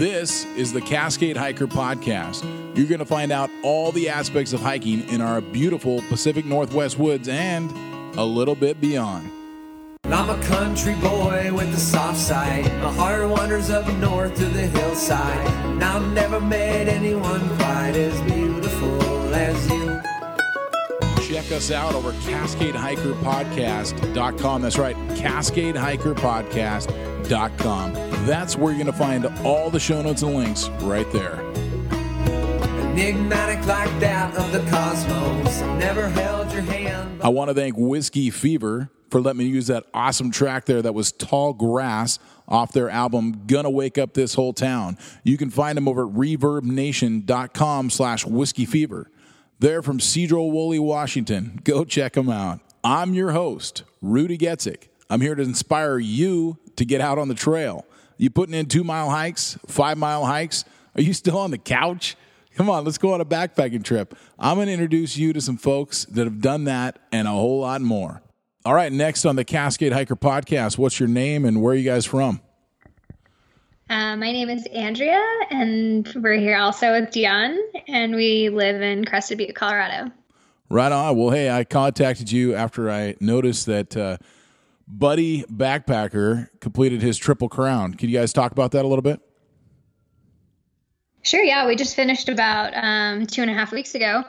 This is the Cascade Hiker Podcast. You're going to find out all the aspects of hiking in our beautiful Pacific Northwest woods and a little bit beyond. I'm a country boy with a soft side. My heart wanders up north to the hillside. And I've never met anyone quite as beautiful as you. Check us out over CascadeHikerPodcast.com. That's right, CascadeHikerPodcast.com. That's where you're going to find all the show notes and links right there. Enigmatic like that of the cosmos. Never held your hand. I want to thank Whiskey Fever for letting me use that awesome track there that was Tall Grass off their album Gonna Wake Up This Whole Town. You can find them over at reverbnation.com slash whiskey fever. They're from Sedro-Woolley, Washington. Go check them out. I'm your host, Rudy Giecek. I'm here to inspire you to get out on the trail. You putting in two mile hikes, five mile hikes? Are you still on the couch? Come on, let's go on a backpacking trip. I'm going to introduce you to some folks that have done that and a whole lot more. All right, next on the Cascade Hiker podcast, what's your name and where are you guys from? Uh, my name is Andrea, and we're here also with Dion, and we live in Crested Butte, Colorado. Right on. Well, hey, I contacted you after I noticed that uh, Buddy Backpacker completed his Triple Crown. Can you guys talk about that a little bit? Sure, yeah. We just finished about um, two and a half weeks ago,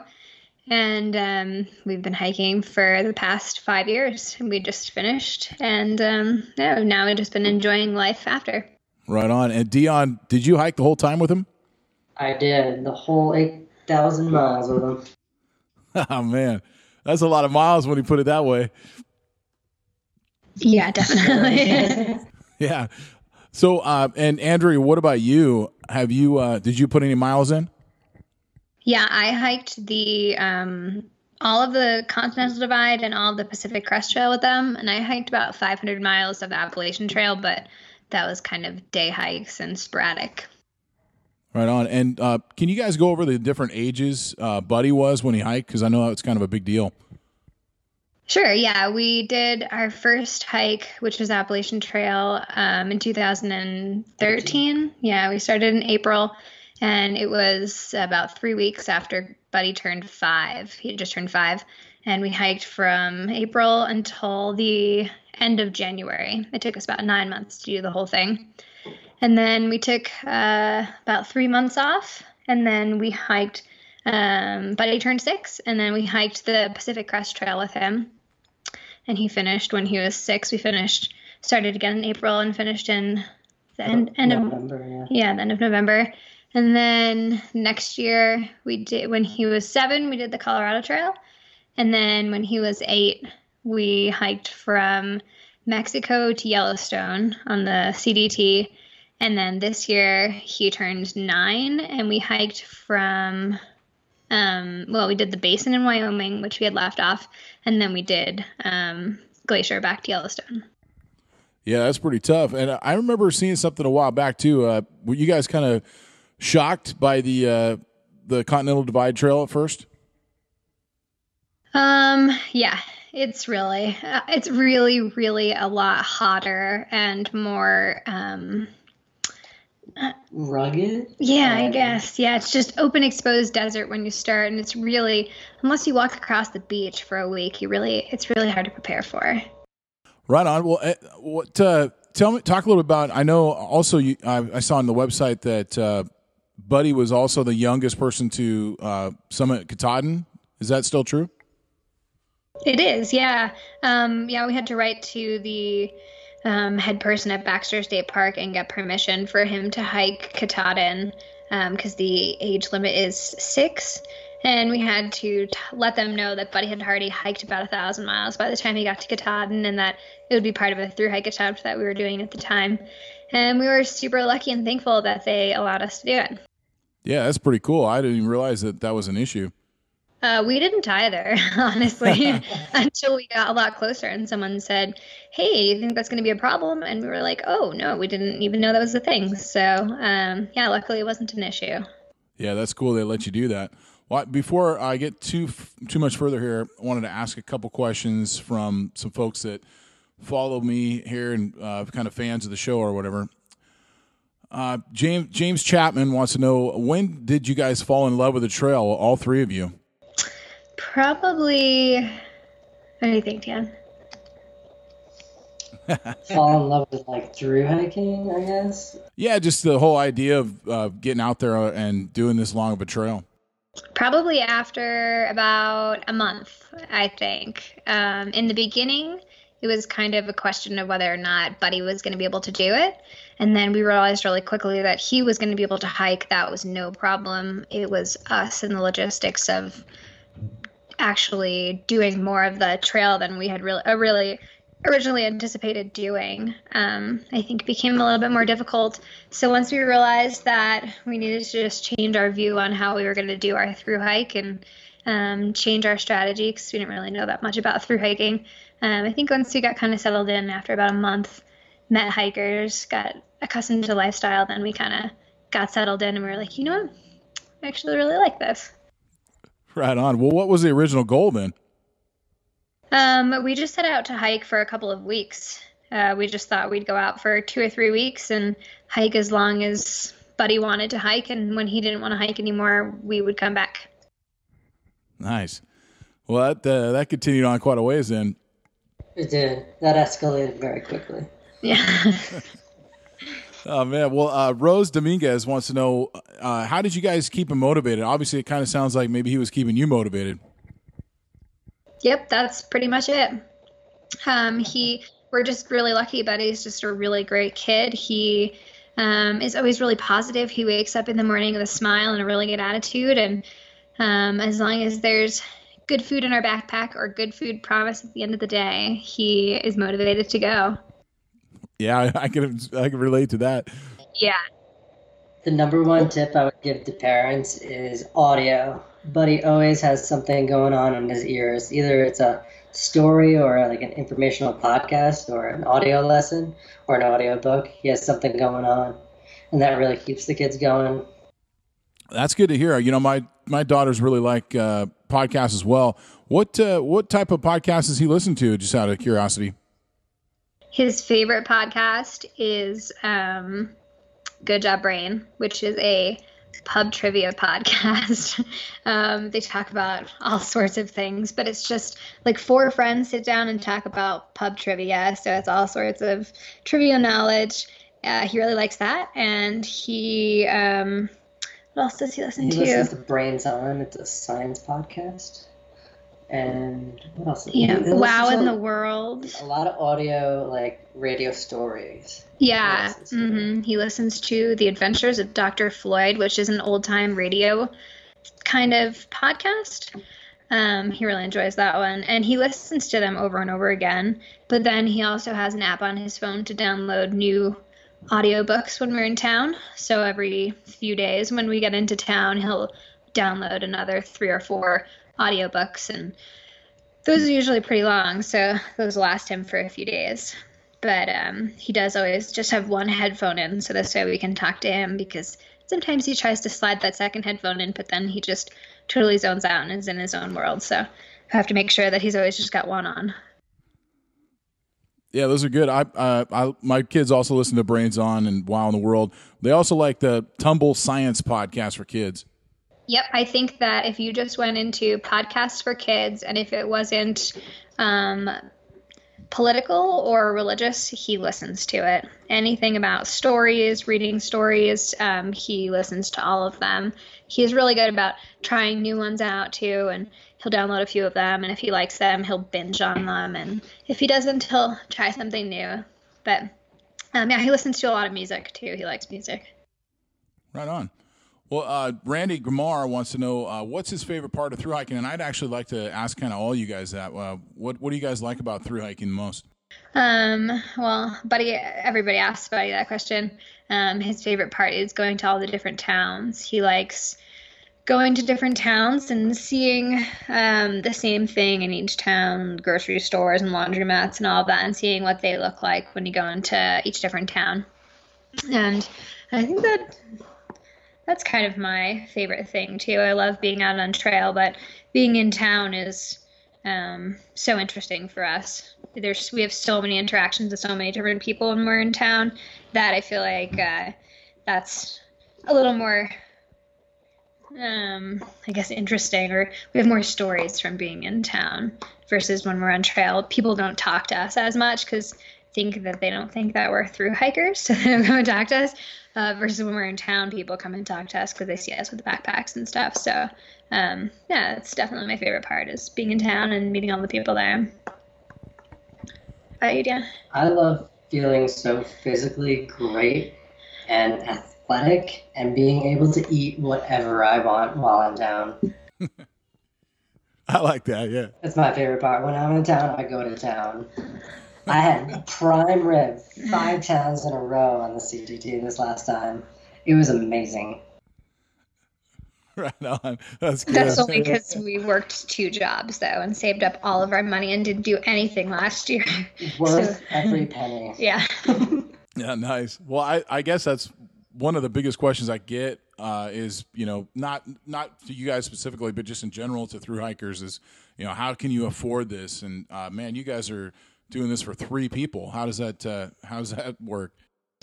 and um, we've been hiking for the past five years. We just finished, and um, yeah, now we've just been enjoying life after. Right on. And Dion, did you hike the whole time with him? I did the whole 8,000 miles with him. oh, man. That's a lot of miles when you put it that way. Yeah, definitely. yeah. So, uh, and Andrea, what about you? Have you, uh, did you put any miles in? Yeah, I hiked the, um, all of the Continental Divide and all of the Pacific Crest Trail with them. And I hiked about 500 miles of the Appalachian Trail, but that was kind of day hikes and sporadic. Right on. And uh, can you guys go over the different ages uh, Buddy was when he hiked? Because I know it's kind of a big deal. Sure. Yeah, we did our first hike, which was Appalachian Trail, um, in 2013. Yeah, we started in April, and it was about three weeks after Buddy turned five. He had just turned five, and we hiked from April until the end of January. It took us about nine months to do the whole thing. And then we took uh, about three months off, and then we hiked. Um, Buddy turned six, and then we hiked the Pacific Crest Trail with him. And he finished when he was six. We finished, started again in April, and finished in the end, end November, of yeah. yeah, the end of November. And then next year we did when he was seven, we did the Colorado Trail, and then when he was eight, we hiked from Mexico to Yellowstone on the CDT. And then this year he turned nine, and we hiked from, um, well, we did the basin in Wyoming, which we had left off, and then we did um, Glacier back to Yellowstone. Yeah, that's pretty tough. And I remember seeing something a while back too. Uh, were you guys kind of shocked by the uh, the Continental Divide Trail at first? Um, yeah, it's really, uh, it's really, really a lot hotter and more, um, Rugged? yeah, I Um, guess. Yeah, it's just open exposed desert when you start, and it's really, unless you walk across the beach for a week, you really, it's really hard to prepare for. Right on. Well, eh, what? Uh, tell me, talk a little bit about. I know also you. I, I saw on the website that uh, Buddy was also the youngest person to uh, summit Katahdin. Is that still true? It is, yeah. Um, yeah, we had to write to the um, head person at Baxter State Park and get permission for him to hike Katahdin because the age limit is six. And we had to t- let them know that Buddy had already hiked about a thousand miles by the time he got to Katahdin and that it would be part of a through hike attempt that we were doing at the time. And we were super lucky and thankful that they allowed us to do it. Yeah, that's pretty cool. I didn't even realize that that was an issue. Uh, we didn't either, honestly, until we got a lot closer and someone said, Hey, do you think that's going to be a problem? And we were like, Oh, no, we didn't even know that was a thing. So, um, yeah, luckily it wasn't an issue. Yeah, that's cool. They let you do that. Well, before I get too too much further here, I wanted to ask a couple questions from some folks that follow me here and uh, kind of fans of the show or whatever. Uh, James James Chapman wants to know when did you guys fall in love with the trail? All three of you. Probably. What do you think, Dan? Fall in love with like through hiking, I guess. Yeah, just the whole idea of uh, getting out there and doing this long of a trail. Probably after about a month, I think. Um, in the beginning, it was kind of a question of whether or not Buddy was going to be able to do it. And then we realized really quickly that he was going to be able to hike. That was no problem. It was us and the logistics of actually doing more of the trail than we had really, uh, really originally anticipated doing, um, I think became a little bit more difficult. So once we realized that we needed to just change our view on how we were going to do our through hike and um, change our strategy because we didn't really know that much about through hiking. Um, I think once we got kind of settled in after about a month, met hikers, got accustomed to lifestyle, then we kind of got settled in and we were like, you know what? I actually really like this. Right on. Well, what was the original goal then? Um, we just set out to hike for a couple of weeks. Uh, we just thought we'd go out for two or three weeks and hike as long as Buddy wanted to hike, and when he didn't want to hike anymore, we would come back. Nice. Well, that uh, that continued on quite a ways then. It did. That escalated very quickly. Yeah. oh man. Well, uh, Rose Dominguez wants to know uh, how did you guys keep him motivated? Obviously, it kind of sounds like maybe he was keeping you motivated. Yep, that's pretty much it. Um, he, we're just really lucky, but he's just a really great kid. He um, is always really positive. He wakes up in the morning with a smile and a really good attitude. And um, as long as there's good food in our backpack or good food promise at the end of the day, he is motivated to go. Yeah, I can I can relate to that. Yeah. The number one tip I would give to parents is audio. Buddy always has something going on in his ears. Either it's a story or like an informational podcast or an audio lesson or an audio book. He has something going on, and that really keeps the kids going. That's good to hear. You know, my my daughters really like uh, podcasts as well. What uh, what type of podcasts does he listen to? Just out of curiosity. His favorite podcast is um, Good Job Brain, which is a pub trivia podcast. um, they talk about all sorts of things, but it's just like four friends sit down and talk about pub trivia. So it's all sorts of trivia knowledge. Uh, he really likes that, and he um, what else does he listen He to? listens to Brains On. It's a science podcast. And what else? yeah, He listens Wow in the World. A lot of audio, like radio stories. Yeah, listens to hmm he listens to The Adventures of Dr. Floyd, which is an old time radio kind of podcast. Um, he really enjoys that one, and he listens to them over and over again. But then he also has an app on his phone to download new audiobooks when we're in town. So every few days when we get into town, he'll download another three or four audiobooks, and those are usually pretty long. So those last him for a few days but um, he does always just have one headphone in so this way we can talk to him because sometimes he tries to slide that second headphone in but then he just totally zones out and is in his own world so i have to make sure that he's always just got one on Yeah, those are good. I, uh, I my kids also listen to Brains On and Wow in the World. They also like the Tumble Science podcast for kids. Yep, I think that if you just went into podcasts for kids and if it wasn't um, political or religious, he listens to it. Anything about stories, reading stories, um, he listens to all of them. He's really good about trying new ones out too, and he'll download a few of them. And if he likes them, he'll binge on them. And if he doesn't, he'll try something new. But um, yeah, he listens to a lot of music too. He likes music. Right on. Well, uh, Randy Gramar wants to know uh, what's his favorite part of through hiking, and I'd actually like to ask kind of all you guys that. Uh, what What do you guys like about through hiking the most? Um, well, Buddy, everybody asks Buddy that question. Um, his favorite part is going to all the different towns. He likes going to different towns and seeing um, the same thing in each town, grocery stores and laundromats and all that, and seeing what they look like when you go into each different town. And I think that that's kind of my favorite thing too. I love being out on trail, but being in town is um, so interesting for us. There's we have so many interactions with so many different people when we're in town that I feel like uh, that's a little more um, I guess interesting, or we have more stories from being in town versus when we're on trail. People don't talk to us as much because think that they don't think that we're through hikers, so they don't come and talk to us. Uh, versus when we're in town, people come and talk to us because they see us with the backpacks and stuff. So um, yeah, it's definitely my favorite part is being in town and meeting all the people there. How you, Dan? I love feeling so physically great and athletic and being able to eat whatever I want while I'm down. I like that. Yeah. That's my favorite part. When I'm in town, I go to town. I had prime rib five times in a row on the CDT this last time. It was amazing. Right on. That's good. That's only because we worked two jobs though and saved up all of our money and didn't do anything last year. Worth so, every penny. Yeah. yeah, nice. Well, I, I guess that's one of the biggest questions I get uh, is you know not not to you guys specifically, but just in general to through hikers is you know how can you afford this? And uh, man, you guys are doing this for three people. How does that uh, how does that work?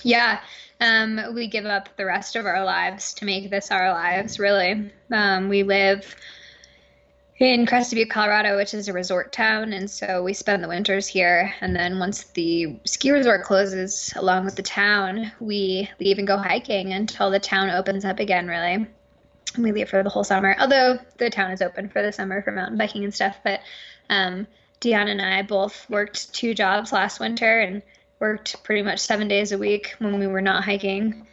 Yeah, um, we give up the rest of our lives to make this our lives. Really, um, we live in Crested Butte, Colorado, which is a resort town, and so we spend the winters here. And then once the ski resort closes, along with the town, we leave and go hiking until the town opens up again. Really, we leave for the whole summer. Although the town is open for the summer for mountain biking and stuff, but um, Dion and I both worked two jobs last winter and worked pretty much seven days a week when we were not hiking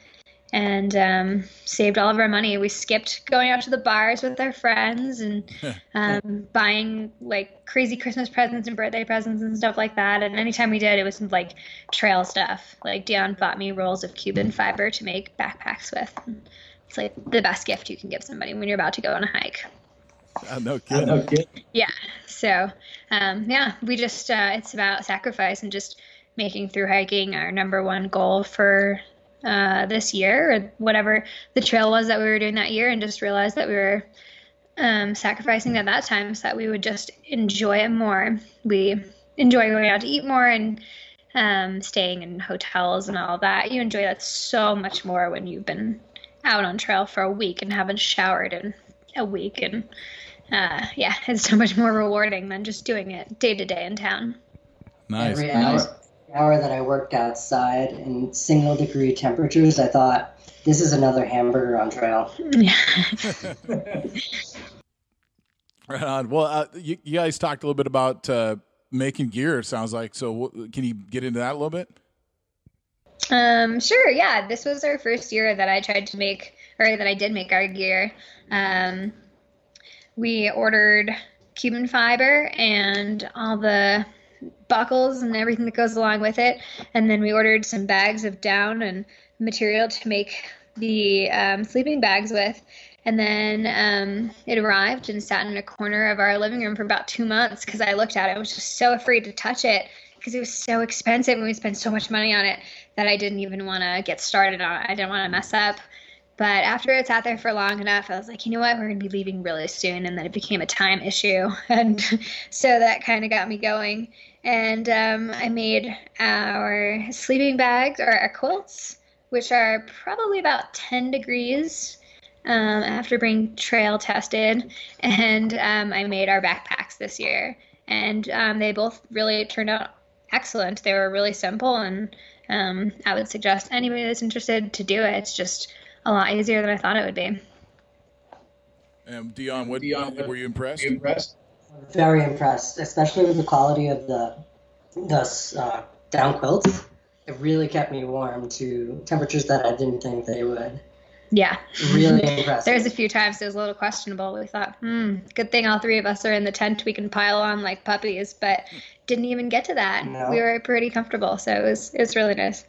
and um, saved all of our money. We skipped going out to the bars with our friends and um, buying like crazy Christmas presents and birthday presents and stuff like that. And anytime we did, it was like trail stuff. Like Dion bought me rolls of Cuben fiber to make backpacks with. It's like the best gift you can give somebody when you're about to go on a hike. Uh, no kidding. No kidding. Yeah. So, um, yeah, we just, uh, it's about sacrifice and just making through hiking our number one goal for uh, this year or whatever the trail was that we were doing that year and just realized that we were um, sacrificing at that time so that we would just enjoy it more. We enjoy going out to eat more and um, staying in hotels and all that. You enjoy that so much more when you've been out on trail for a week and haven't showered in a week. And uh, yeah, it's so much more rewarding than just doing it day to day in town. Nice. Every nice. hour, hour that I worked outside in single degree temperatures, I thought, this is another hamburger on trail. Yeah. right on. Well, uh, you, you, guys talked a little bit about uh, making gear, it sounds like. So, can you get into that a little bit? Um, sure. Yeah. This was our first year that I tried to make, or that I did make our gear. Um, we ordered Cuben fiber and all the buckles and everything that goes along with it. And then we ordered some bags of down and material to make the um, sleeping bags with. And then um, it arrived and sat in a corner of our living room for about two months because I looked at it. I was just so afraid to touch it because it was so expensive and we spent so much money on it that I didn't even want to get started on it. I didn't want to mess up. But after it sat there for long enough, I was like, you know what, we're going to be leaving really soon. And then it became a time issue. And so that kind of got me going and um, I made our sleeping bags or our quilts, which are probably about 10 degrees um, after being trail tested, and um, I made our backpacks this year, and um, they both really turned out excellent. They were really simple, and um, I would suggest anybody that's interested to do it. It's just a lot easier than I thought it would be. And Dion, what Dion, were you impressed? Were you impressed? Very impressed, especially with the quality of the the uh, down quilts. It really kept me warm to temperatures that I didn't think they would. Yeah. Really impressive. There's a few times it was a little questionable. We thought, hmm, good thing all three of us are in the tent. We can pile on like puppies, but didn't even get to that. No. We were pretty comfortable, so it was it was really nice.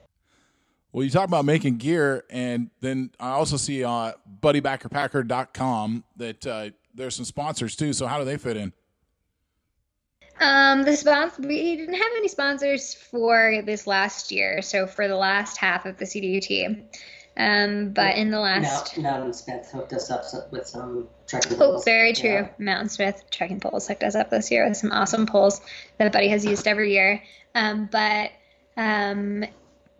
Well, you talk about making gear, and then I also see on uh, BuddyBackpacker.com that uh, there's some sponsors too. So how do they fit in? Um, the sponsor we didn't have any sponsors for this last year, so for the last half of the CDUT. Um, but in the last Mountainsmith hooked us up with some trekking oh, poles. Oh, very true. Yeah. Mountainsmith trekking poles hooked us up this year with some awesome poles that Buddy has used every year. Um, but um,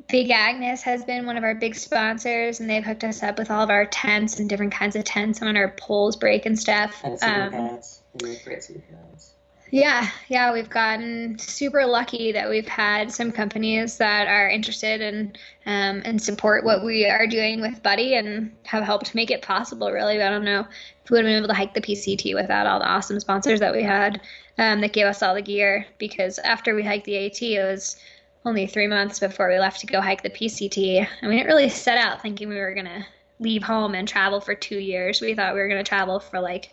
Big Agnes has been one of our big sponsors, and they've hooked us up with all of our tents and different kinds of tents when our poles break and stuff. And sleeping pads. They make great pads. Yeah, yeah, we've gotten super lucky that we've had some companies that are interested and um, and support what we are doing with Buddy and have helped make it possible. Really, I don't know if we would have been able to hike the PCT without all the awesome sponsors that we had um, that gave us all the gear. Because after we hiked the AT, it was only three months before we left to go hike the PCT. I mean, it really set out thinking we were gonna leave home and travel for two years. We thought we were gonna travel for like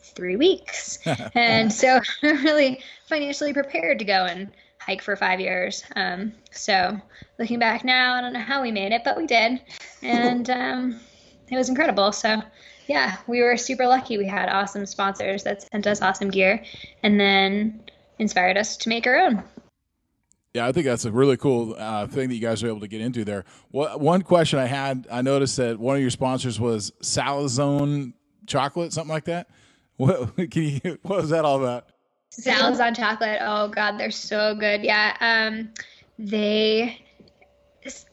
three weeks. and so we're really financially prepared to go and hike for five years. Um, so looking back now, I don't know how we made it, but we did. And um, it was incredible. So yeah, we were super lucky. We had awesome sponsors that sent us awesome gear and then inspired us to make our own. Yeah, I think that's a really cool uh, thing that you guys are able to get into there. What, one question I had, I noticed that one of your sponsors was Salazon chocolate, something like that. What can you? What was that all about? Salazon chocolate. Oh God, they're so good. Yeah. Um, they.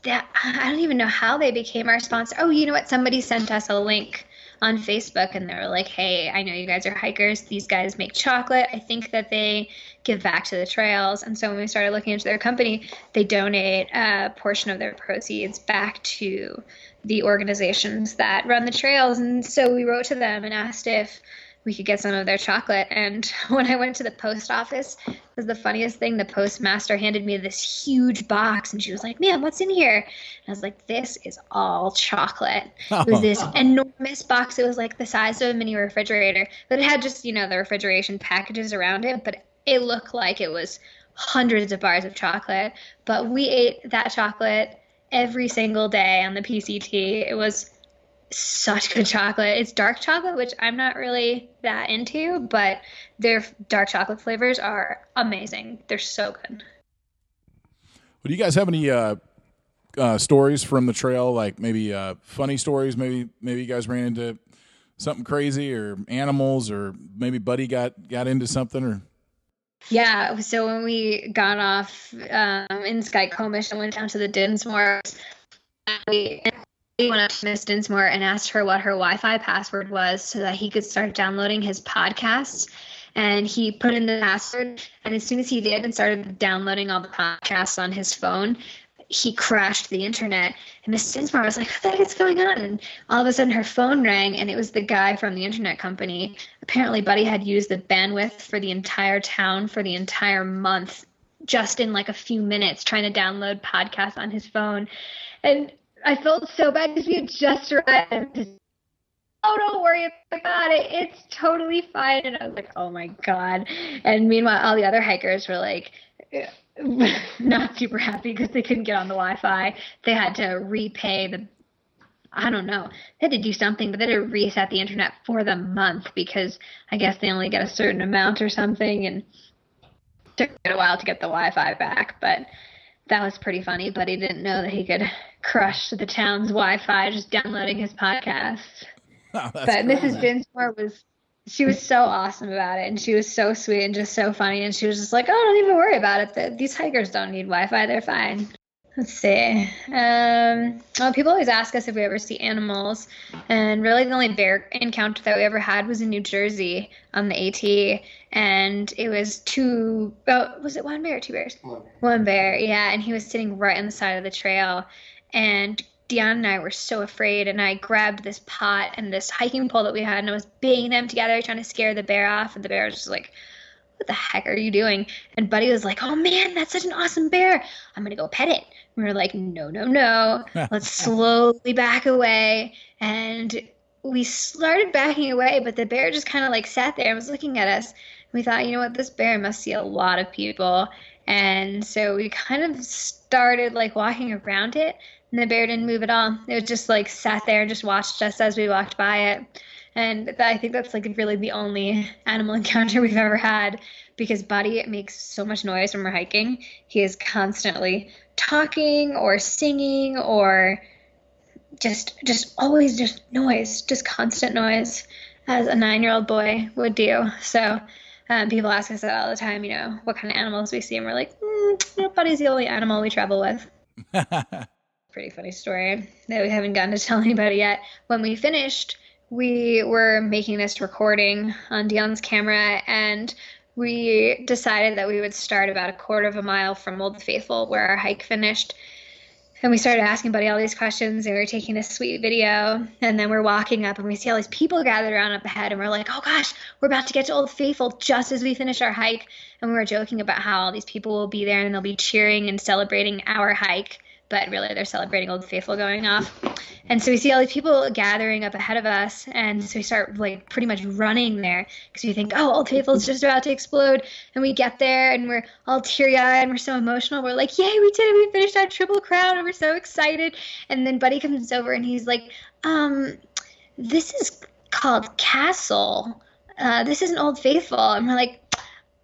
That, I don't even know how they became our sponsor. Oh, you know what? Somebody sent us a link on Facebook and they were like, hey, I know you guys are hikers. These guys make chocolate. I think that they give back to the trails. And so when we started looking into their company, they donate a portion of their proceeds back to the organizations that run the trails. And so we wrote to them and asked if we could get some of their chocolate. And when I went to the post office, it was the funniest thing. The postmaster handed me this huge box, and she was like, "Man, what's in here?" And I was like, "This is all chocolate." It was this enormous box. It was like the size of a mini refrigerator, but it had just you know the refrigeration packages around it, but it looked like it was hundreds of bars of chocolate. But we ate that chocolate every single day on the PCT. It was such good chocolate. It's dark chocolate, which I'm not really that into, but their dark chocolate flavors are amazing. They're so good. Well, do you guys have any uh, uh, stories from the trail? Like maybe uh, funny stories? Maybe maybe you guys ran into something crazy, or animals, or maybe Buddy got got into something, or yeah. So when we got off um, in Skykomish and went down to the Dinsmore, we went up to Miss Dinsmore and asked her what her Wi-Fi password was so that he could start downloading his podcasts. And he put in the password, and as soon as he did and started downloading all the podcasts on his phone, he crashed the internet. And Miss Dinsmore was like, "What the heck is going on?" And all of a sudden, her phone rang, and it was the guy from the internet company. Apparently, Buddy had used the bandwidth for the entire town for the entire month, just in like a few minutes, trying to download podcasts on his phone. And I felt so bad because we had just arrived. Oh, don't worry about it. It's totally fine. And I was like, oh my God. And meanwhile, all the other hikers were like, not super happy because they couldn't get on the Wi Fi. They had to repay the, I don't know, they had to do something, but they had to reset the internet for the month because I guess they only get a certain amount or something. And took a while to get the Wi Fi back. But that was pretty funny, but he didn't know that he could crush the town's Wi-Fi just downloading his podcast. Oh, but Mrs. Dinsmore was she was so awesome about it, and she was so sweet and just so funny, and she was just like, "Oh, don't even worry about it. The, these hikers don't need Wi-Fi; they're fine." Let's see. Um, well, people always ask us if we ever see animals, and really the only bear encounter that we ever had was in New Jersey on the AT, and it was two. Oh, was it one bear or two bears? One bear. One bear, yeah, and he was sitting right on the side of the trail, and Dion and I were so afraid, and I grabbed this pot and this hiking pole that we had, and I was banging them together, trying to scare the bear off, and the bear was just like what the heck are you doing? And Buddy was like, oh man, that's such an awesome bear. I'm going to go pet it. We were like, no, no, no. Let's slowly back away. And we started backing away, but the bear just kind of like sat there and was looking at us. We thought, you know what, this bear must see a lot of people. And so we kind of started like walking around it, and the bear didn't move at all. It was just like sat there and just watched us as we walked by it. And I think that's like really the only animal encounter we've ever had because Buddy makes so much noise when we're hiking. He is constantly talking or singing or just just always just noise, just constant noise, as a nine-year-old boy would do. So um, people ask us that all the time, you know, what kind of animals we see, and we're like, mm, Buddy's the only animal we travel with. Pretty funny story that we haven't gotten to tell anybody yet. When we finished, we were making this recording on Dion's camera and we decided that we would start about a quarter of a mile from Old Faithful where our hike finished and we started asking Buddy all these questions, and we were taking this sweet video. And then we're walking up, and we see all these people gathered around up ahead, and we're like, "Oh gosh, we're about to get to Old Faithful just as we finish our hike." And we were joking about how all these people will be there, and they'll be cheering and celebrating our hike but really they're celebrating Old Faithful going off. And so we see all these people gathering up ahead of us, and so we start like pretty much running there because we think, oh, Old Faithful is just about to explode. And we get there, and we're all teary eyed, and we're so emotional. We're like, yay, we did it! We finished our triple crown, and we're so excited. And then Buddy comes over, and he's like, um, this is called Castle. Uh, this isn't Old Faithful. And we're like,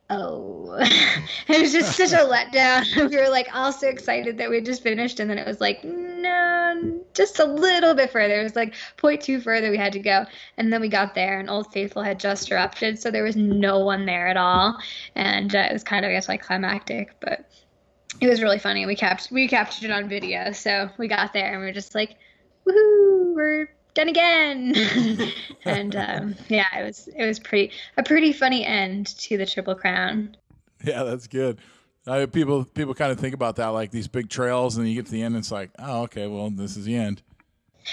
oh. It was just such a letdown. We were like all so excited that we had just finished and then it was like no just a little bit further. It was like 0.2 further we had to go. And then we got there and old faithful had just erupted so there was no one there at all. And uh, it was kind of i guess like climactic but it was really funny. We kept we captured it on video so we got there and we were just like woohoo we're done again. and um, yeah, it was it was pretty a pretty funny end to the Triple Crown. Yeah, that's good. Uh, people people kind of think about that like these big trails, and you get to the end, and it's like, oh, okay, well, this is the end.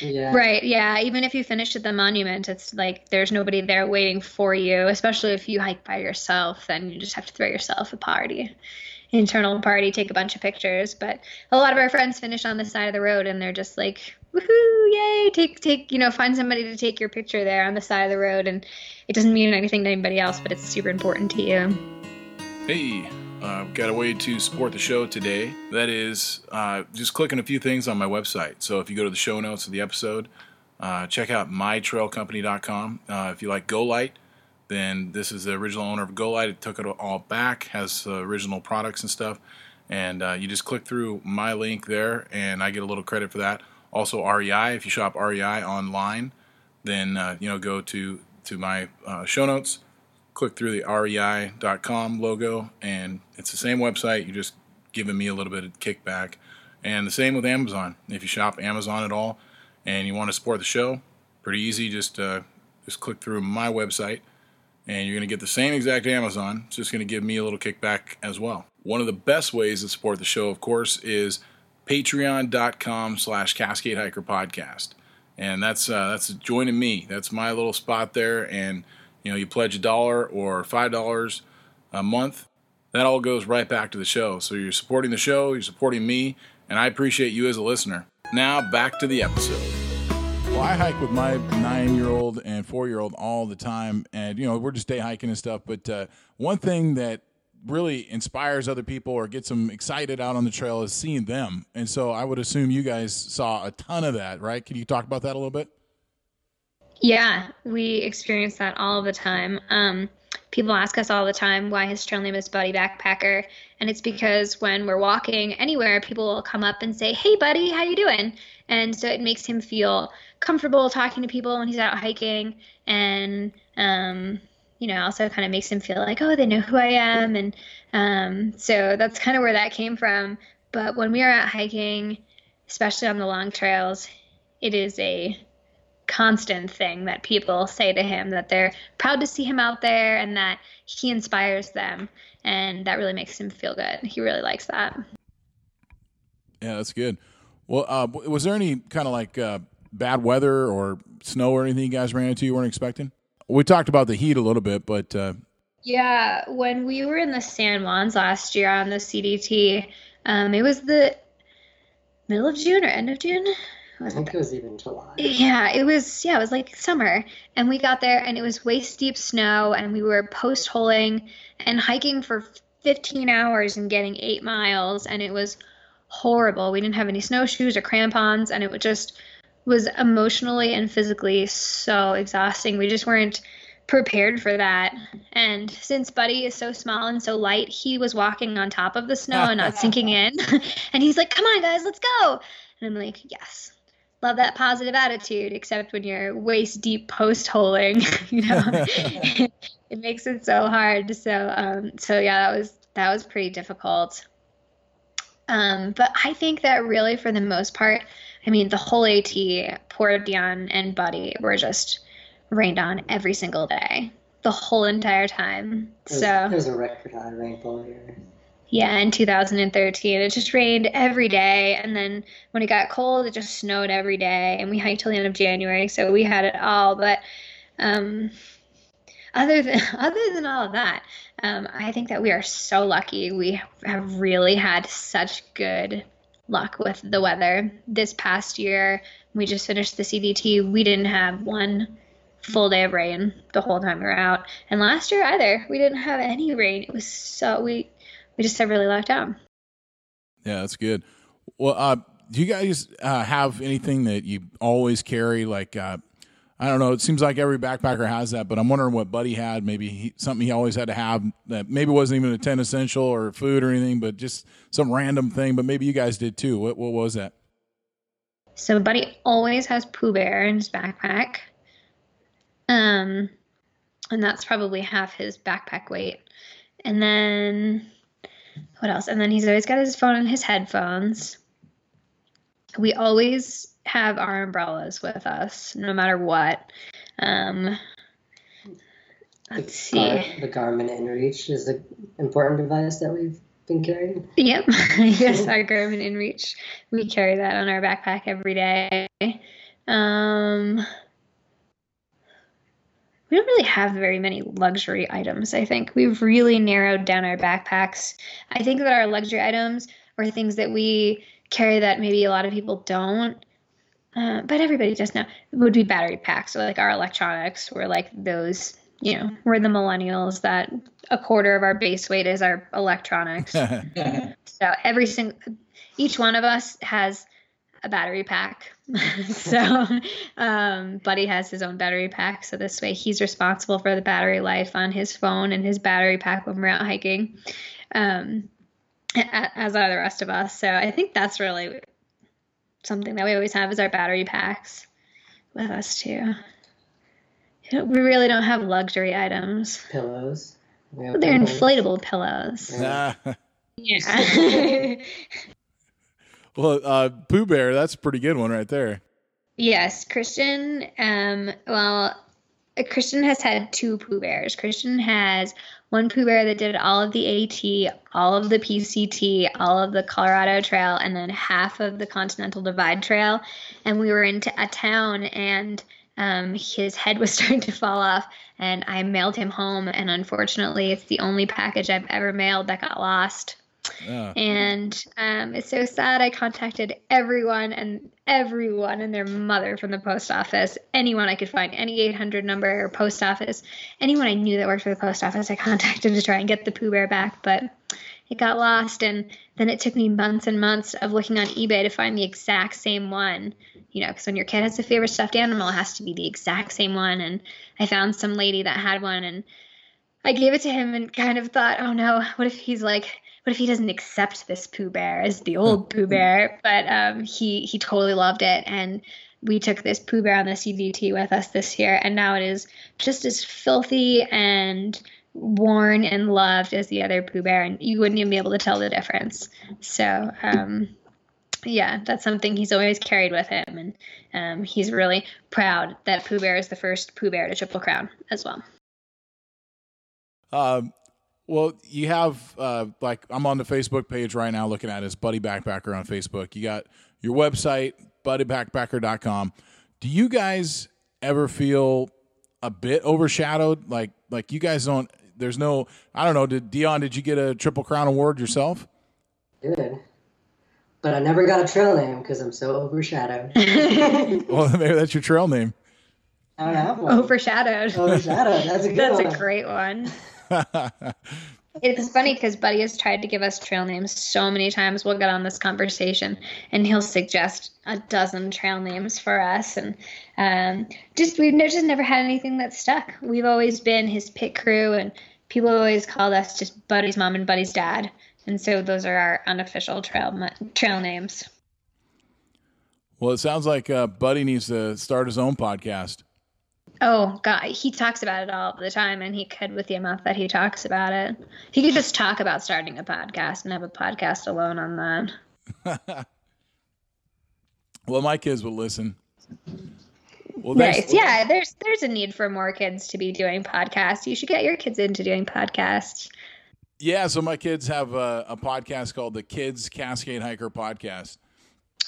Yeah. Right. Yeah. Even if you finish at the monument, it's like there's nobody there waiting for you. Especially if you hike by yourself, then you just have to throw yourself a party, internal party, take a bunch of pictures. But a lot of our friends finish on the side of the road, and they're just like, woohoo, yay, take, take, you know, find somebody to take your picture there on the side of the road. And it doesn't mean anything to anybody else, but it's super important to you. Hey, uh, got a way to support the show today. That is uh, just clicking a few things on my website. So if you go to the show notes of the episode, uh, check out mytrailcompany.com. Uh, if you like GoLite, then this is the original owner of GoLite. It took it all back, has original products and stuff. And uh, you just click through my link there, and I get a little credit for that. Also REI, if you shop REI online, then uh, you know go to to my uh, show notes, click through the REI.com logo, and it's the same website. You're just giving me a little bit of kickback, and the same with Amazon. If you shop Amazon at all, and you want to support the show, pretty easy. Just uh, just click through my website, and you're going to get the same exact Amazon. It's just going to give me a little kickback as well. One of the best ways to support the show, of course, is patreon.com slash cascade hiker podcast. And that's uh, that's joining me. That's my little spot there. And you know you pledge a dollar or five dollars a month that all goes right back to the show. So you're supporting the show you're supporting me and i appreciate you as a listener. Now back to the episode well i hike with my nine year old and four year old all the time and you know we're just day hiking and stuff but uh, one thing that really inspires other people or gets them excited out on the trail is seeing them. And so I would assume you guys saw a ton of that, right? Can you talk about that a little bit? Yeah, we experience that all the time. Um, people ask us all the time why his trail name is Buddy Backpacker, and it's because when we're walking anywhere, people will come up and say, "Hey, Buddy, how you doing?" And so it makes him feel comfortable talking to people when he's out hiking, and um, you know, also kind of makes him feel like, oh, they know who I am. And um, so that's kind of where that came from. But when we are out hiking, especially on the long trails, it is a constant thing that people say to him that they're proud to see him out there and that he inspires them. And that really makes him feel good. He really likes that. Yeah, that's good. Well, uh, was there any kind of like uh, bad weather or snow or anything you guys ran into you weren't expecting? We talked about the heat a little bit, but uh... yeah, when we were in the San Juans last year on the CDT, um, it was the middle of June or end of June. Was I think it was even July. Yeah, it was. Yeah, it was like summer, and we got there, and it was waist deep snow, and we were post holing and hiking for 15 hours and getting eight miles, and it was horrible. We didn't have any snowshoes or crampons, and it was just was emotionally and physically so exhausting. We just weren't prepared for that. And since Buddy is so small and so light, he was walking on top of the snow and not sinking in. and he's like, "Come on, guys, let's go!" And I'm like, "Yes." Love that positive attitude, except when you're waist deep post holing, you know, it makes it so hard. So, um, so yeah, that was that was pretty difficult. Um, but I think that really, for the most part, I mean, the whole AT, poor Dion and Buddy were just rained on every single day, the whole entire time. Was, so was a record high rainfall here. yeah, in 2013, it just rained every day, and then when it got cold, it just snowed every day, and we hiked till the end of January, so we had it all. But um, other than other than all of that, um, I think that we are so lucky. We have really had such good luck with the weather. This past year, we just finished the CDT. We didn't have one full day of rain the whole time we were out, and last year either, we didn't have any rain. It was so we we just have really lucked out. Yeah, that's good. Well, uh, do you guys uh, have anything that you always carry? Like, uh, I don't know. It seems like every backpacker has that, but I'm wondering what Buddy had. Maybe he, something he always had to have that maybe wasn't even a 10 essential or food or anything, but just some random thing. But maybe you guys did too. What, what was that? So Buddy always has Pooh Bear in his backpack. Um, and that's probably half his backpack weight. And then what else? And then he's always got his phone and his headphones. We always have our umbrellas with us, no matter what. Um, let's see. Gar- the Garmin InReach is an important device that we've been carrying. Yep. yes, our Garmin InReach. We carry that on our backpack every day. Um, we don't really have very many luxury items, I think. We've really narrowed down our backpacks. I think that our luxury items are things that we carry that maybe a lot of people don't. Uh, but everybody does now would be battery packs. So like our electronics, we're like those, you know, we're the millennials that a quarter of our base weight is our electronics. So every single, each one of us has a battery pack. so um, Buddy has his own battery pack. So this way he's responsible for the battery life on his phone and his battery pack when we're out hiking, um, as are the rest of us. So I think that's really something that we always have is our battery packs with us too. We really don't have luxury items. Pillows. We They're pillows. inflatable pillows. Yeah. well, uh, Pooh Bear, that's a pretty good one right there. Yes, Christian. Um, well, uh, Christian has had two Pooh Bears. Christian has one Pooh Bear that did all of the AT, all of the PCT, all of the Colorado Trail, and then half of the Continental Divide Trail. And we were into a town, and um, his head was starting to fall off, and I mailed him home. And unfortunately, it's the only package I've ever mailed that got lost. And um, it's so sad. I contacted everyone and everyone and their mother from the post office, anyone I could find, any 800 number or post office, anyone I knew that worked for the post office, I contacted to try and get the Pooh Bear back, but it got lost. And then it took me months and months of looking on eBay to find the exact same one, you know, because when your kid has a favorite stuffed animal, it has to be the exact same one. And I found some lady that had one and I gave it to him and kind of thought, oh no, what if he's like, what if he doesn't accept this Pooh Bear as the old Pooh Bear? But um, he he totally loved it, and we took this Pooh Bear on the CDT with us this year, and now it is just as filthy and worn and loved as the other Pooh Bear, and you wouldn't even be able to tell the difference. So. Um, yeah, that's something he's always carried with him, and um, he's really proud that Pooh Bear is the first Pooh Bear to Triple Crown as well. Um, well, you have uh, like I'm on the Facebook page right now looking at his Buddy Backpacker on Facebook. You got your website, buddybackpacker.com. Do you guys ever feel a bit overshadowed? Like like you guys don't there's no I don't know, did Dion did you get a triple crown award yourself? Did. But I never got a trail name because I'm so overshadowed. well maybe that's your trail name. I don't have one. Overshadowed. Overshadowed. That's a good That's one. a great one. It's funny because Buddy has tried to give us trail names so many times. We'll get on this conversation and he'll suggest a dozen trail names for us, and um, just we've just never had anything that stuck. We've always been his pit crew, and people always called us just Buddy's mom and Buddy's dad, and so those are our unofficial trail trail names. Well, it sounds like uh, Buddy needs to start his own podcast. Oh God, he talks about it all the time, and he could with the amount that he talks about it. He could just talk about starting a podcast and have a podcast alone on that. well, my kids will listen. Well, nice. Yeah, there's there's a need for more kids to be doing podcasts. You should get your kids into doing podcasts. Yeah, so my kids have a, a podcast called the Kids Cascade Hiker Podcast.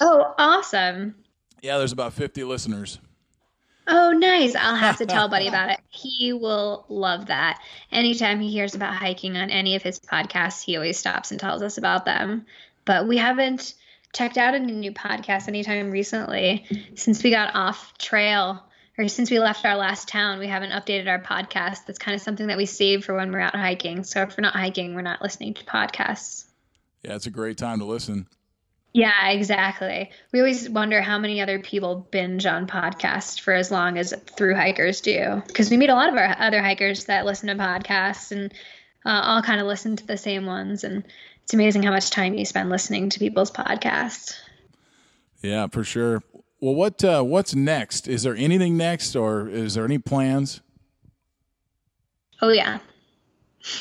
Oh, awesome! Yeah, there's about 50 listeners. Oh, nice. I'll have to tell Buddy about it. He will love that. Anytime he hears about hiking on any of his podcasts, he always stops and tells us about them. But we haven't checked out any new podcasts anytime recently since we got off trail or since we left our last town. We haven't updated our podcast. That's kind of something that we save for when we're out hiking. So if we're not hiking, we're not listening to podcasts. Yeah, it's a great time to listen. Yeah, exactly. We always wonder how many other people binge on podcasts for as long as through hikers do, because we meet a lot of our other hikers that listen to podcasts and uh, all kind of listen to the same ones, and it's amazing how much time you spend listening to people's podcasts. Yeah, for sure. Well, what uh, what's next? Is there anything next, or is there any plans? Oh yeah.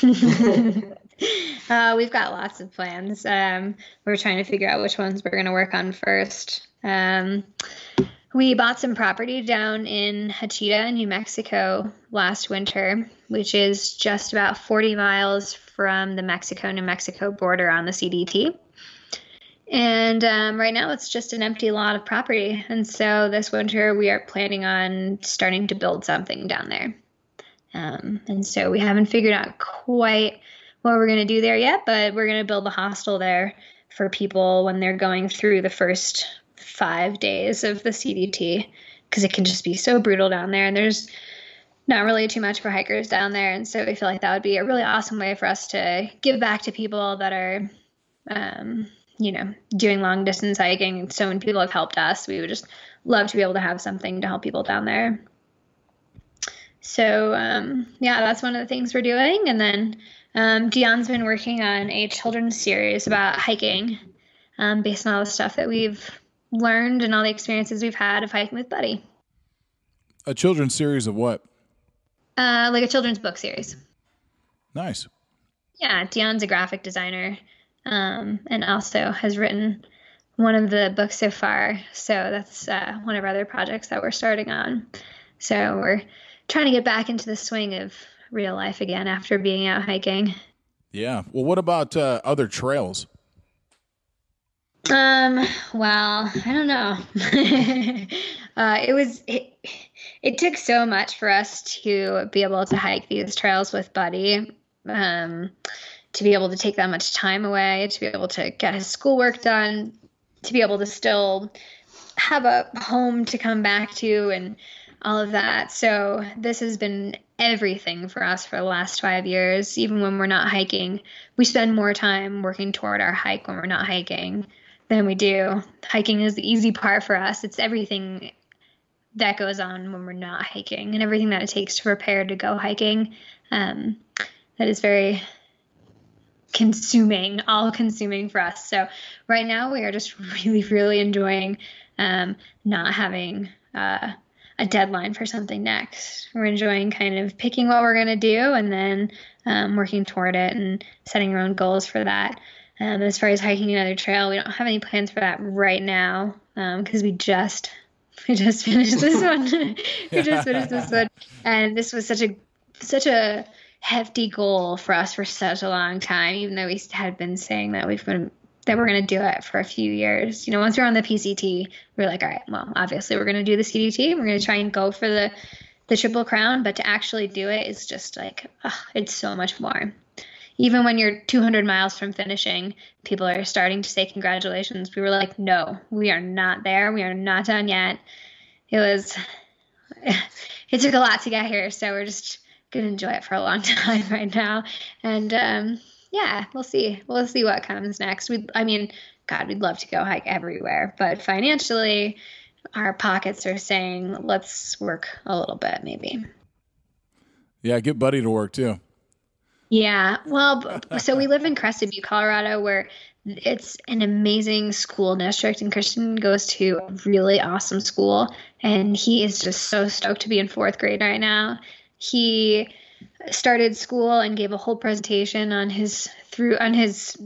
Uh, we've got lots of plans. Um, we're trying to figure out which ones we're going to work on first. Um, we bought some property down in Hachita, New Mexico last winter, which is just about 40 miles from the Mexico New Mexico border on the CDT. And um, right now it's just an empty lot of property. And so this winter we are planning on starting to build something down there. Um, and so we haven't figured out quite what we're going to do there yet, but we're going to build a hostel there for people when they're going through the first five days of the CDT because it can just be so brutal down there. And there's not really too much for hikers down there. And so we feel like that would be a really awesome way for us to give back to people that are, um, you know, doing long distance hiking. So when people have helped us, we would just love to be able to have something to help people down there. So um, yeah, that's one of the things we're doing. And then um, Dion's been working on a children's series about hiking um, based on all the stuff that we've learned and all the experiences we've had of hiking with Buddy. A children's series of what? Uh, like a children's book series. Nice. Yeah, Dion's a graphic designer um, and also has written one of the books so far. So that's uh, one of our other projects that we're starting on. So we're trying to get back into the swing of real life again after being out hiking. Yeah. Well, what about uh, other trails? Um. Well, I don't know. uh, it was it, it took so much for us to be able to hike these trails with Buddy. Um, to be able to take that much time away, to be able to get his schoolwork done, to be able to still have a home to come back to, and all of that. So this has been everything for us for the last five years. Even when we're not hiking, we spend more time working toward our hike when we're not hiking than we do. Hiking is the easy part for us. It's everything that goes on when we're not hiking and everything that it takes to prepare to go hiking. Um, that is very consuming, all consuming for us. So right now we are just really, really enjoying um, not having. Uh, a deadline for something next. We're enjoying kind of picking what we're going to do and then um, working toward it and setting our own goals for that. Um, as far as hiking another trail, we don't have any plans for that right now because um, we just we just finished this one. we just finished this one, and this was such a such a hefty goal for us for such a long time. Even though we had been saying that we've been that we're going to do it for a few years. You know, once we're on the PCT, we are like, all right, well, obviously we're going to do the CDT. We're going to try and go for the the triple crown, but to actually do it is just like, it's so much more. Even when you're 200 miles from finishing, people are starting to say congratulations. We were like, no, we are not there. We are not done yet. It was, it took a lot to get here, so we're just going to enjoy it for a long time right now. And um, yeah, we'll see. We'll see what comes next. We, I mean, God, we'd love to go hike everywhere, but financially, our pockets are saying let's work a little bit, maybe. Yeah, get Buddy to work too. Yeah, well, so we live in Crested Butte, Colorado, where it's an amazing school district, and Christian goes to a really awesome school, and he is just so stoked to be in fourth grade right now. He started school and gave a whole presentation on his through on his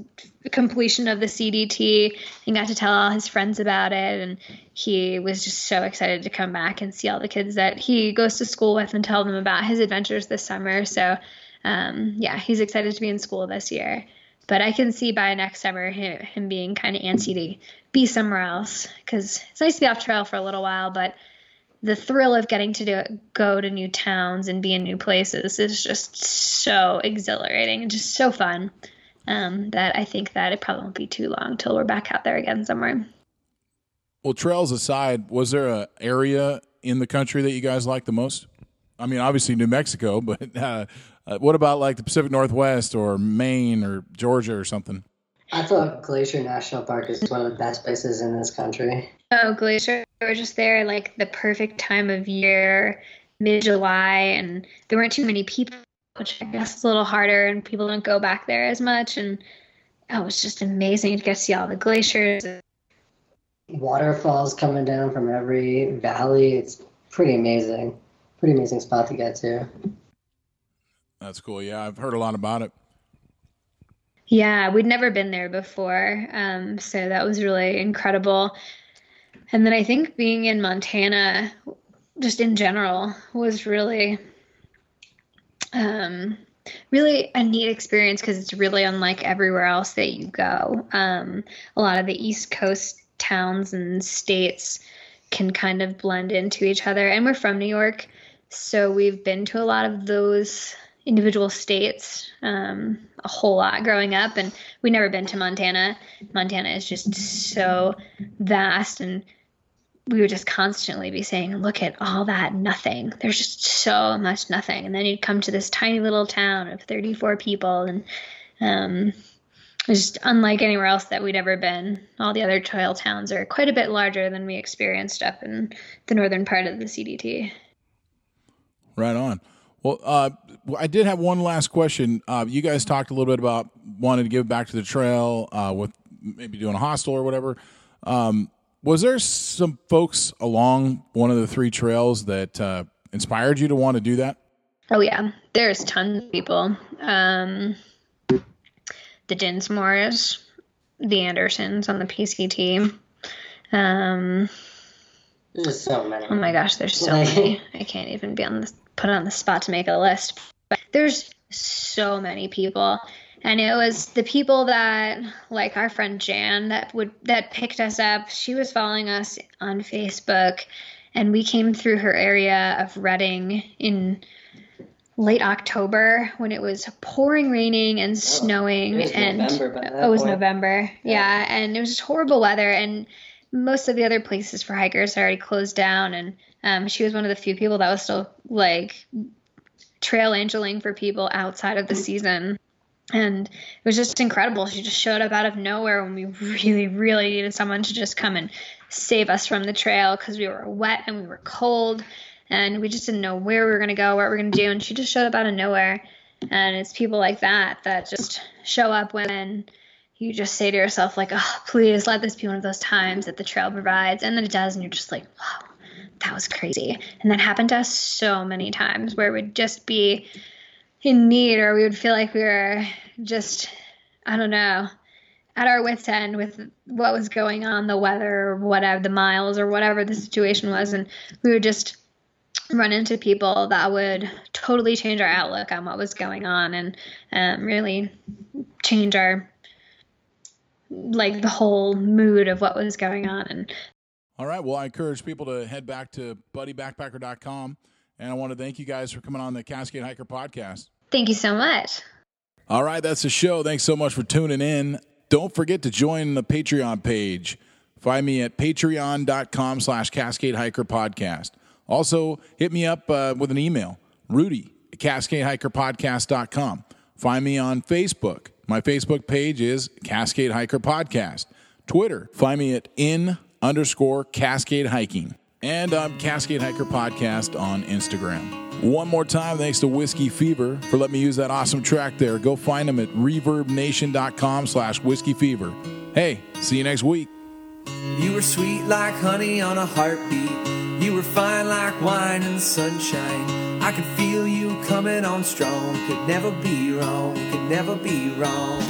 completion of the CDT and got to tell all his friends about it. And he was just so excited to come back and see all the kids that he goes to school with and tell them about his adventures this summer. So um, yeah he's excited to be in school this year. But I can see by next summer him, him being kind of antsy to be somewhere else because it's nice to be off trail for a little while but the thrill of getting to do it, go to new towns and be in new places is just so exhilarating and just so fun um, that I think that it probably won't be too long till we're back out there again somewhere. Well, trails aside, was there a area in the country that you guys like the most? I mean, obviously New Mexico, but uh, uh, what about like the Pacific Northwest or Maine or Georgia or something? I thought Glacier National Park is one of the best places in this country. Oh, Glacier was just there like the perfect time of year, mid July, and there weren't too many people, which I guess is a little harder, and people don't go back there as much. And oh, it was just amazing to get to see all the glaciers. Waterfalls coming down from every valley. It's pretty amazing. Pretty amazing spot to get to. That's cool. Yeah, I've heard a lot about it. Yeah, we'd never been there before. Um, so that was really incredible. And then I think being in Montana, just in general, was really, um, really a neat experience because it's really unlike everywhere else that you go. Um, a lot of the East Coast towns and states can kind of blend into each other. And we're from New York, so we've been to a lot of those individual states um, a whole lot growing up, and we'd never been to Montana. Montana is just so vast, and we would just constantly be saying, "Look at all that nothing." There's just so much nothing, and then you'd come to this tiny little town of 34 people, and um, just unlike anywhere else that we'd ever been. All the other trail towns are quite a bit larger than we experienced up in the northern part of the CDT. Right on. Well, uh, I did have one last question. Uh, you guys talked a little bit about wanting to give back to the trail uh, with maybe doing a hostel or whatever. Um, was there some folks along one of the three trails that uh, inspired you to want to do that? Oh yeah, there's tons of people. Um, the Dinsmores, the Andersons on the PCT. Um, There's so many. oh my gosh, there's so many. I can't even be on the put it on the spot to make a list. But there's so many people. And it was the people that like our friend Jan that would that picked us up. She was following us on Facebook and we came through her area of Redding in late October when it was pouring raining and snowing Oh, it was and November by it was point. November. Yeah. and it was just horrible weather and most of the other places for hikers are already closed down and um, she was one of the few people that was still like trail angeling for people outside of the season. And it was just incredible. She just showed up out of nowhere when we really really needed someone to just come and save us from the trail because we were wet and we were cold and we just didn't know where we were going to go what we were going to do. And she just showed up out of nowhere. And it's people like that that just show up when you just say to yourself like oh please let this be one of those times that the trail provides. And then it does and you're just like wow that was crazy. And that happened to us so many times where we'd just be in need or we would feel like we were just i don't know at our wits end with what was going on the weather or whatever the miles or whatever the situation was. And we would just run into people that would totally change our outlook on what was going on and um, really change our like the whole mood of what was going on. And All right. Well, I encourage people to head back to buddybackpacker.com. And I want to thank you guys for coming on the Cascade Hiker podcast. thank you so much All right, that's the show. Thanks so much for tuning in. Don't forget to join the Patreon page. Find me at patreon.com slash Cascade Hiker Podcast. Also, hit me up uh, with an email, Rudy at CascadeHikerPodcast.com. Find me on Facebook. My Facebook page is Cascade Hiker Podcast. Twitter, find me at in underscore Cascade Hiking. And I'm Cascade Hiker Podcast on Instagram. One more time, thanks to Whiskey Fever for letting me use that awesome track there. Go find them at reverbnation.com slash whiskey fever. Hey, see you next week. You were sweet like honey on a heartbeat. You were fine like wine in the sunshine. I could feel you coming on strong. Could never be wrong, could never be wrong.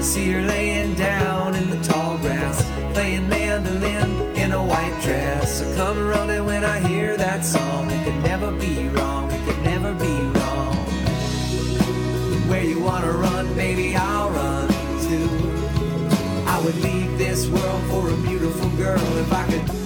See her laying down in the tall grass, playing mandolin in a white dress. I come running when I hear that song. It could never be wrong, it could never be wrong. Where you wanna run, baby, I'll run too. I would leave this world for a beautiful girl if I could